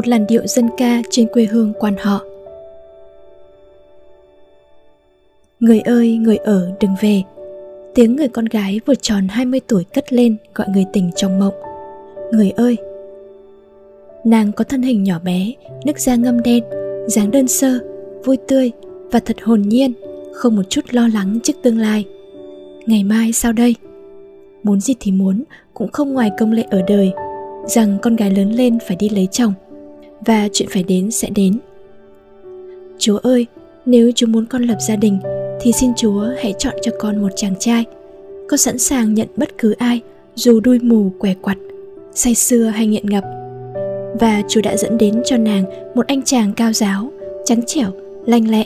Một làn điệu dân ca trên quê hương quan họ. Người ơi, người ở, đừng về. Tiếng người con gái vừa tròn 20 tuổi cất lên gọi người tình trong mộng. Người ơi! Nàng có thân hình nhỏ bé, nước da ngâm đen, dáng đơn sơ, vui tươi và thật hồn nhiên, không một chút lo lắng trước tương lai. Ngày mai sao đây? Muốn gì thì muốn, cũng không ngoài công lệ ở đời, rằng con gái lớn lên phải đi lấy chồng – và chuyện phải đến sẽ đến. Chúa ơi, nếu chúa muốn con lập gia đình, thì xin chúa hãy chọn cho con một chàng trai. Con sẵn sàng nhận bất cứ ai, dù đuôi mù, què quặt, say sưa hay nghiện ngập. Và chúa đã dẫn đến cho nàng một anh chàng cao giáo, trắng trẻo, lanh lẹ.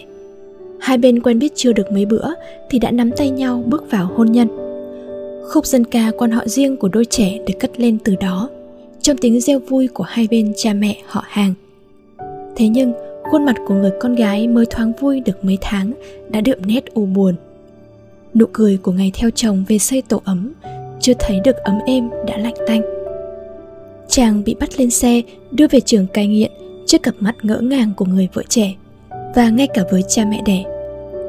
Hai bên quen biết chưa được mấy bữa thì đã nắm tay nhau bước vào hôn nhân. Khúc dân ca quan họ riêng của đôi trẻ được cất lên từ đó trong tiếng reo vui của hai bên cha mẹ, họ hàng. Thế nhưng, khuôn mặt của người con gái mới thoáng vui được mấy tháng đã đượm nét u buồn. Nụ cười của ngày theo chồng về xây tổ ấm chưa thấy được ấm êm đã lạnh tanh. Chàng bị bắt lên xe, đưa về trường cai nghiện, trước cặp mắt ngỡ ngàng của người vợ trẻ và ngay cả với cha mẹ đẻ.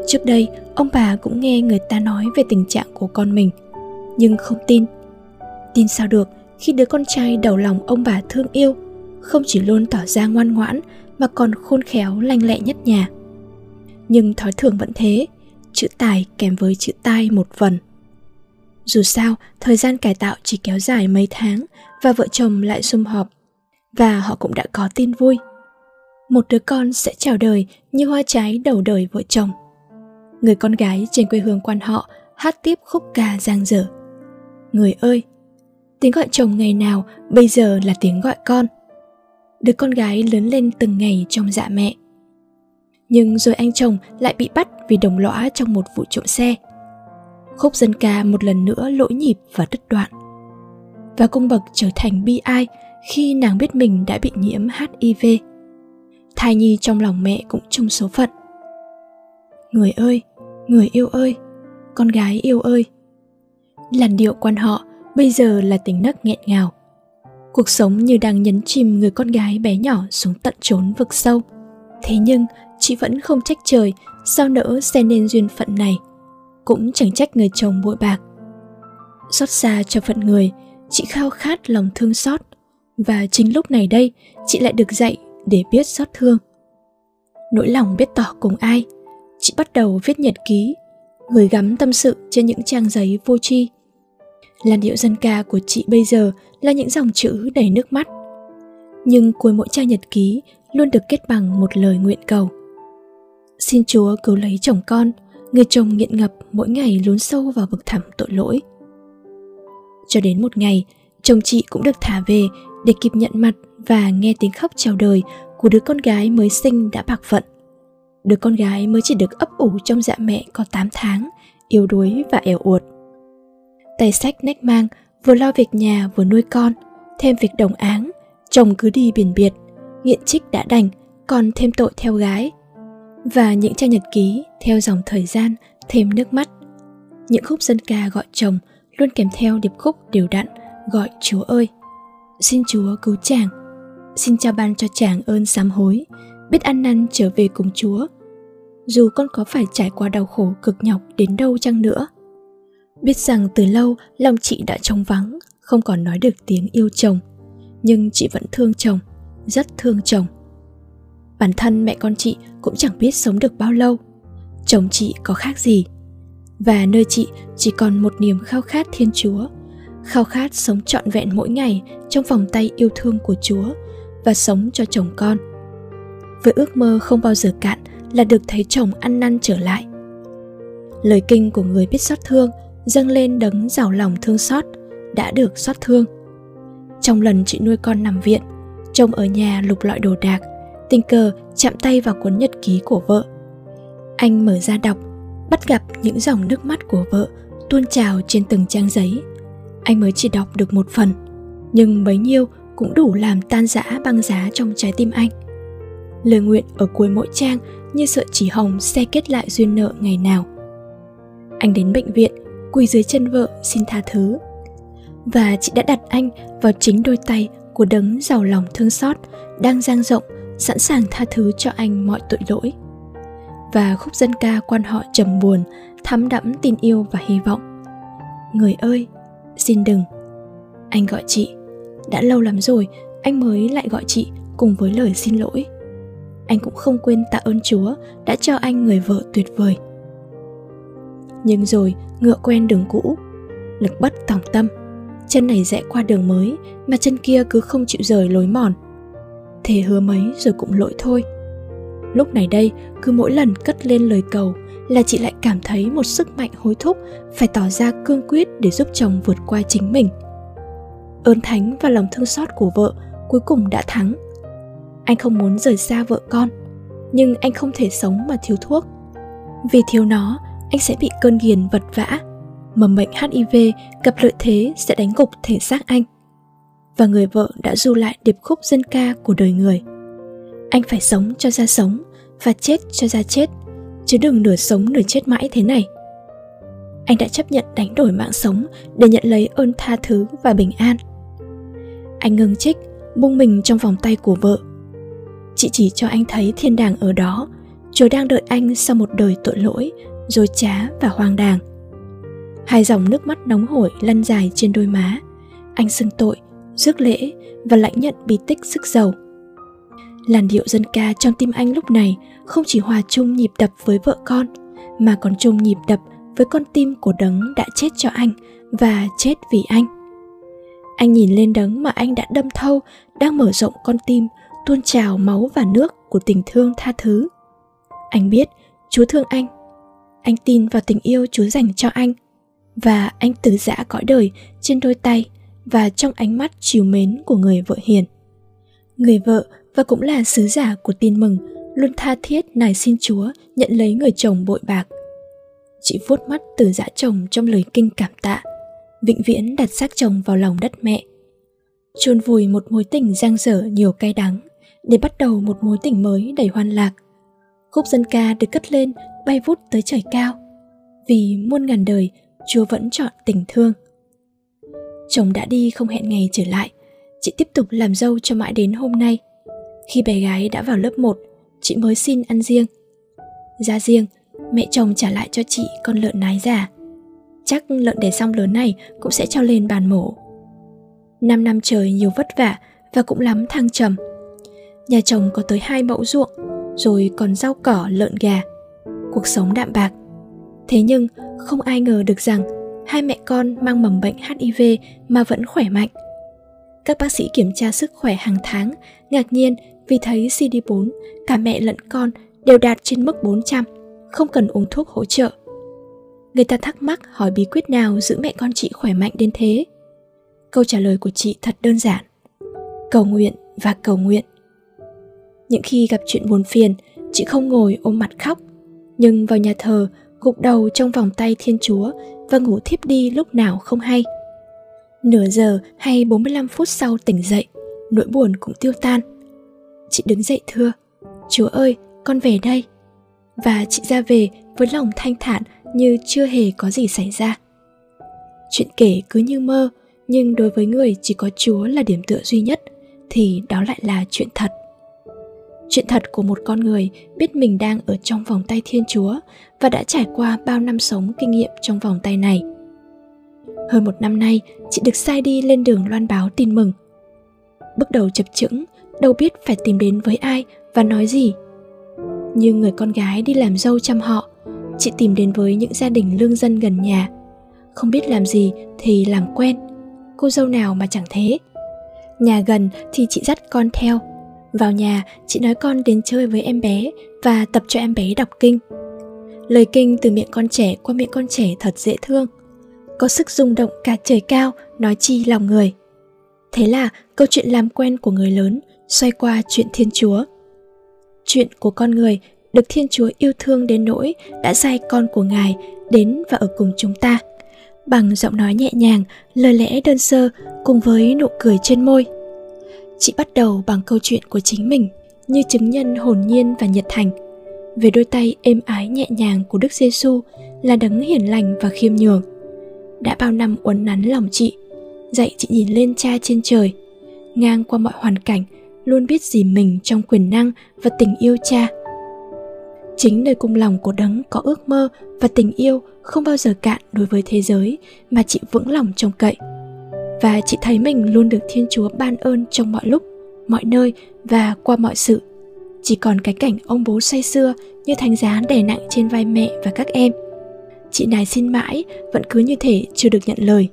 Trước đây, ông bà cũng nghe người ta nói về tình trạng của con mình, nhưng không tin. Tin sao được khi đứa con trai đầu lòng ông bà thương yêu, không chỉ luôn tỏ ra ngoan ngoãn mà còn khôn khéo, lanh lẹ nhất nhà. Nhưng thói thường vẫn thế, chữ tài kèm với chữ tai một phần. Dù sao, thời gian cải tạo chỉ kéo dài mấy tháng và vợ chồng lại sum họp, và họ cũng đã có tin vui. Một đứa con sẽ chào đời như hoa trái đầu đời vợ chồng. Người con gái trên quê hương quan họ hát tiếp khúc ca giang dở. Người ơi tiếng gọi chồng ngày nào bây giờ là tiếng gọi con. Đứa con gái lớn lên từng ngày trong dạ mẹ. Nhưng rồi anh chồng lại bị bắt vì đồng lõa trong một vụ trộm xe. Khúc dân ca một lần nữa lỗi nhịp và đứt đoạn. Và cung bậc trở thành bi ai khi nàng biết mình đã bị nhiễm hiv thai nhi trong lòng mẹ cũng chung số phận. Người ơi, người yêu ơi, con gái yêu ơi. Làn điệu quan họ bây giờ là tiếng nấc nghẹn ngào. Cuộc sống như đang nhấn chìm người con gái bé nhỏ xuống tận chốn vực sâu. Thế nhưng, chị vẫn không trách trời, sao nỡ xen nên duyên phận này? Cũng chẳng trách người chồng bội bạc. Xót xa cho phận người, chị khao khát lòng thương xót. Và chính lúc này đây, chị lại được dạy để biết xót thương. Nỗi lòng biết tỏ cùng ai? Chị bắt đầu viết nhật ký, gửi gắm tâm sự trên những trang giấy vô tri làn điệu dân ca của chị bây giờ là những dòng chữ đầy nước mắt. Nhưng cuối mỗi trang nhật ký luôn được kết bằng một lời nguyện cầu. Xin chúa cứu lấy chồng con, người chồng nghiện ngập mỗi ngày lún sâu vào vực thẳm tội lỗi. Cho đến một ngày, chồng chị cũng được thả về để kịp nhận mặt và nghe tiếng khóc chào đời của đứa con gái mới sinh đã bạc phận. Đứa con gái mới chỉ được ấp ủ trong dạ mẹ có 8 tháng, yếu đuối và ẻo uột tay sách nách mang, vừa lo việc nhà vừa nuôi con, thêm việc đồng áng, chồng cứ đi biển biệt, nghiện trích đã đành, còn thêm tội theo gái. Và những trang nhật ký theo dòng thời gian, thêm nước mắt. Những khúc dân ca gọi chồng luôn kèm theo điệp khúc đều đặn, gọi chúa ơi, xin chúa cứu chàng, xin cha ban cho chàng ơn sám hối, biết ăn năn trở về cùng chúa. Dù con có phải trải qua đau khổ cực nhọc đến đâu chăng nữa biết rằng từ lâu, lòng chị đã trống vắng, không còn nói được tiếng yêu chồng. Nhưng chị vẫn thương chồng, rất thương chồng. Bản thân mẹ con chị cũng chẳng biết sống được bao lâu. Chồng chị có khác gì? Và nơi chị chỉ còn một niềm khao khát thiên chúa. Khao khát sống trọn vẹn mỗi ngày trong vòng tay yêu thương của Chúa và sống cho chồng con. Với ước mơ không bao giờ cạn là được thấy chồng ăn năn trở lại. Lời kinh của người biết xót thương dâng lên đấng giàu lòng thương xót đã được xót thương. Trong lần chị nuôi con nằm viện, chồng ở nhà lục lọi đồ đạc, tình cờ chạm tay vào cuốn nhật ký của vợ. Anh mở ra đọc, bắt gặp những dòng nước mắt của vợ tuôn trào trên từng trang giấy. Anh mới chỉ đọc được một phần, nhưng bấy nhiêu cũng đủ làm tan rã băng giá trong trái tim anh. Lời nguyện ở cuối mỗi trang như sợi chỉ hồng xe kết lại duyên nợ ngày nào. Anh đến bệnh viện, quỳ dưới chân vợ xin tha thứ. Và chị đã đặt anh vào chính đôi tay của đấng giàu lòng thương xót, đang dang rộng, sẵn sàng tha thứ cho anh mọi tội lỗi. Và khúc dân ca quan họ trầm buồn, thắm đẫm tin yêu và hy vọng. Người ơi, xin đừng. Anh gọi chị, đã lâu lắm rồi anh mới lại gọi chị cùng với lời xin lỗi. Anh cũng không quên tạ ơn Chúa đã cho anh người vợ tuyệt vời. Nhưng rồi ngựa quen đường cũ, lực bất tòng tâm, chân này rẽ qua đường mới mà chân kia cứ không chịu rời lối mòn. Thề hứa mấy rồi cũng lỗi thôi. Lúc này đây, cứ mỗi lần cất lên lời cầu là chị lại cảm thấy một sức mạnh hối thúc phải tỏ ra cương quyết để giúp chồng vượt qua chính mình. Ơn thánh và lòng thương xót của vợ cuối cùng đã thắng. Anh không muốn rời xa vợ con, nhưng anh không thể sống mà thiếu thuốc. Vì thiếu nó, anh sẽ bị cơn ghiền vật vã. Mầm bệnh HIV gặp lợi thế sẽ đánh gục thể xác anh. Và người vợ đã du lại điệp khúc dân ca của đời người. Anh phải sống cho ra sống và chết cho ra chết, chứ đừng nửa sống nửa chết mãi thế này. Anh đã chấp nhận đánh đổi mạng sống để nhận lấy ơn tha thứ và bình an. Anh ngừng trích, buông mình trong vòng tay của vợ. Chị chỉ cho anh thấy thiên đàng ở đó, Chúa đang đợi anh sau một đời tội lỗi dối trá và hoang đàng. Hai dòng nước mắt nóng hổi lăn dài trên đôi má. Anh xưng tội, rước lễ và lãnh nhận bí tích sức giàu. Làn điệu dân ca trong tim anh lúc này không chỉ hòa chung nhịp đập với vợ con, mà còn chung nhịp đập với con tim của đấng đã chết cho anh và chết vì anh. Anh nhìn lên đấng mà anh đã đâm thâu, đang mở rộng con tim, tuôn trào máu và nước của tình thương tha thứ. Anh biết, chúa thương anh anh tin vào tình yêu Chúa dành cho anh và anh từ giã cõi đời trên đôi tay và trong ánh mắt chiều mến của người vợ hiền. Người vợ và cũng là sứ giả của tin mừng luôn tha thiết nài xin Chúa nhận lấy người chồng bội bạc. Chị vuốt mắt từ giã chồng trong lời kinh cảm tạ, vĩnh viễn đặt xác chồng vào lòng đất mẹ. chôn vùi một mối tình giang dở nhiều cay đắng để bắt đầu một mối tình mới đầy hoan lạc. Khúc dân ca được cất lên bay vút tới trời cao vì muôn ngàn đời chúa vẫn chọn tình thương chồng đã đi không hẹn ngày trở lại chị tiếp tục làm dâu cho mãi đến hôm nay khi bé gái đã vào lớp 1, chị mới xin ăn riêng. Ra riêng, mẹ chồng trả lại cho chị con lợn nái già. Chắc lợn đẻ xong lớn này cũng sẽ cho lên bàn mổ. Năm năm trời nhiều vất vả và cũng lắm thăng trầm. Nhà chồng có tới hai mẫu ruộng, rồi còn rau cỏ lợn gà cuộc sống đạm bạc thế nhưng không ai ngờ được rằng hai mẹ con mang mầm bệnh hiv mà vẫn khỏe mạnh các bác sĩ kiểm tra sức khỏe hàng tháng ngạc nhiên vì thấy CD4 cả mẹ lẫn con đều đạt trên mức 400, không cần uống thuốc hỗ trợ. Người ta thắc mắc hỏi bí quyết nào giữ mẹ con chị khỏe mạnh đến thế? Câu trả lời của chị thật đơn giản. Cầu nguyện và cầu nguyện. Những khi gặp chuyện buồn phiền, chị không ngồi ôm mặt khóc nhưng vào nhà thờ gục đầu trong vòng tay Thiên Chúa và ngủ thiếp đi lúc nào không hay. Nửa giờ hay 45 phút sau tỉnh dậy, nỗi buồn cũng tiêu tan. Chị đứng dậy thưa, Chúa ơi, con về đây. Và chị ra về với lòng thanh thản như chưa hề có gì xảy ra. Chuyện kể cứ như mơ, nhưng đối với người chỉ có Chúa là điểm tựa duy nhất, thì đó lại là chuyện thật chuyện thật của một con người biết mình đang ở trong vòng tay thiên chúa và đã trải qua bao năm sống kinh nghiệm trong vòng tay này. Hơn một năm nay, chị được sai đi lên đường loan báo tin mừng. Bước đầu chập chững, đâu biết phải tìm đến với ai và nói gì. Như người con gái đi làm dâu chăm họ, chị tìm đến với những gia đình lương dân gần nhà. Không biết làm gì thì làm quen, cô dâu nào mà chẳng thế. Nhà gần thì chị dắt con theo vào nhà, chị nói con đến chơi với em bé và tập cho em bé đọc kinh. Lời kinh từ miệng con trẻ qua miệng con trẻ thật dễ thương. Có sức rung động cả trời cao, nói chi lòng người. Thế là câu chuyện làm quen của người lớn xoay qua chuyện thiên chúa. Chuyện của con người được thiên chúa yêu thương đến nỗi đã sai con của ngài đến và ở cùng chúng ta, bằng giọng nói nhẹ nhàng, lời lẽ đơn sơ cùng với nụ cười trên môi chị bắt đầu bằng câu chuyện của chính mình như chứng nhân hồn nhiên và nhiệt thành về đôi tay êm ái nhẹ nhàng của Đức Giêsu là đấng hiền lành và khiêm nhường. Đã bao năm uốn nắn lòng chị, dạy chị nhìn lên cha trên trời, ngang qua mọi hoàn cảnh, luôn biết gì mình trong quyền năng và tình yêu cha. Chính nơi cung lòng của đấng có ước mơ và tình yêu không bao giờ cạn đối với thế giới mà chị vững lòng trông cậy. Và chị thấy mình luôn được Thiên Chúa ban ơn trong mọi lúc, mọi nơi và qua mọi sự. Chỉ còn cái cảnh ông bố say xưa như thánh giá đè nặng trên vai mẹ và các em. Chị nài xin mãi vẫn cứ như thể chưa được nhận lời.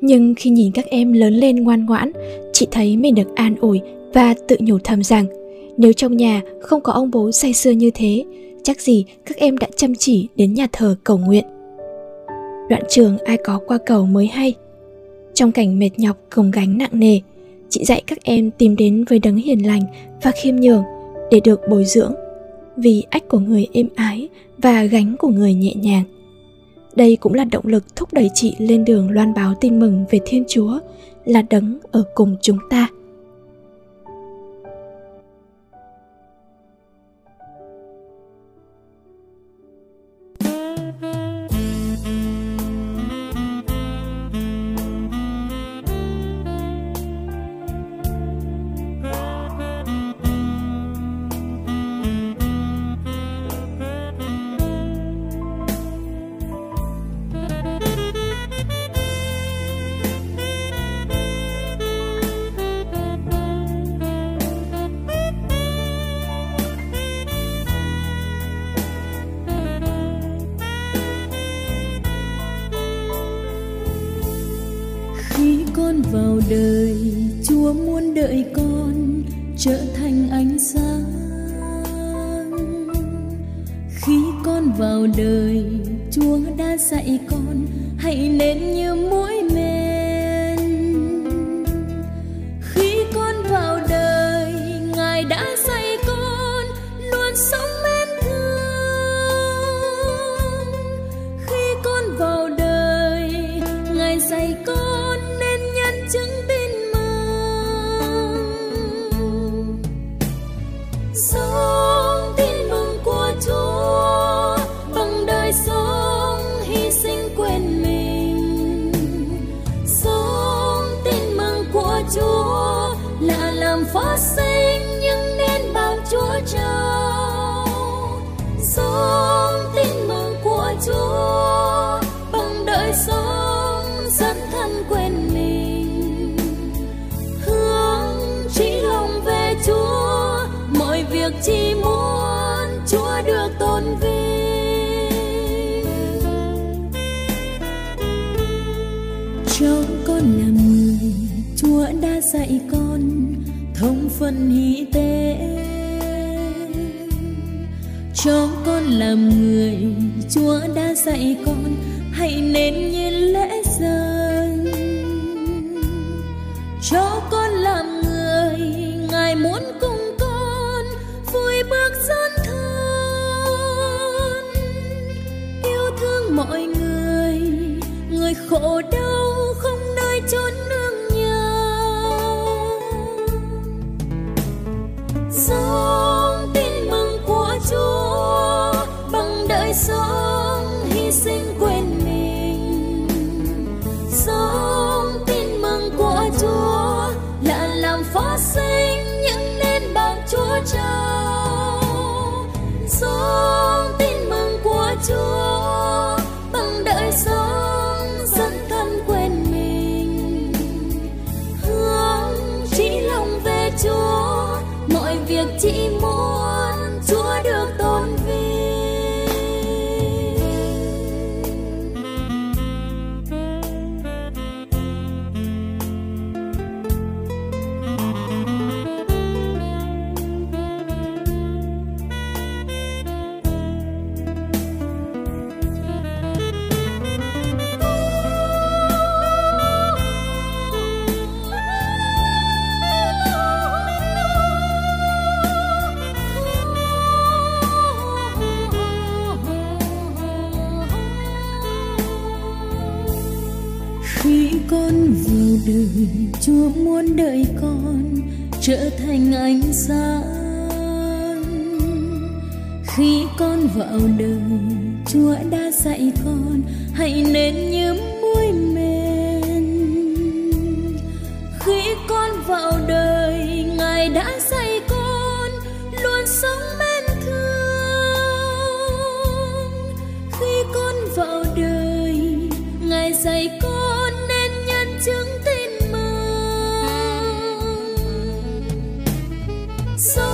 Nhưng khi nhìn các em lớn lên ngoan ngoãn chị thấy mình được an ủi và tự nhủ thầm rằng nếu trong nhà không có ông bố say xưa như thế chắc gì các em đã chăm chỉ đến nhà thờ cầu nguyện. Đoạn trường ai có qua cầu mới hay trong cảnh mệt nhọc, gồng gánh nặng nề, chị dạy các em tìm đến với đấng hiền lành và khiêm nhường để được bồi dưỡng vì ách của người êm ái và gánh của người nhẹ nhàng. Đây cũng là động lực thúc đẩy chị lên đường loan báo tin mừng về thiên chúa, là đấng ở cùng chúng ta. Con vào đời. Chúa muốn đợi con trở thành ánh sáng. Khi con vào đời, chúa đã dạy con, hãy nên như mũi sống dạy con thông phần hy tế. Cho con làm người Chúa đã dạy con, hãy nên như lễ dân cho con làm người, ngài muốn cùng con vui bước dân thân. Yêu thương mọi người người khổ đau Khi con vào đời chúa muốn đợi con trở thành ánh sáng. Khi con vào đời, chúa đã dạy con, hãy nên như môi mềm khi con vào đời, ngài đã dạy sống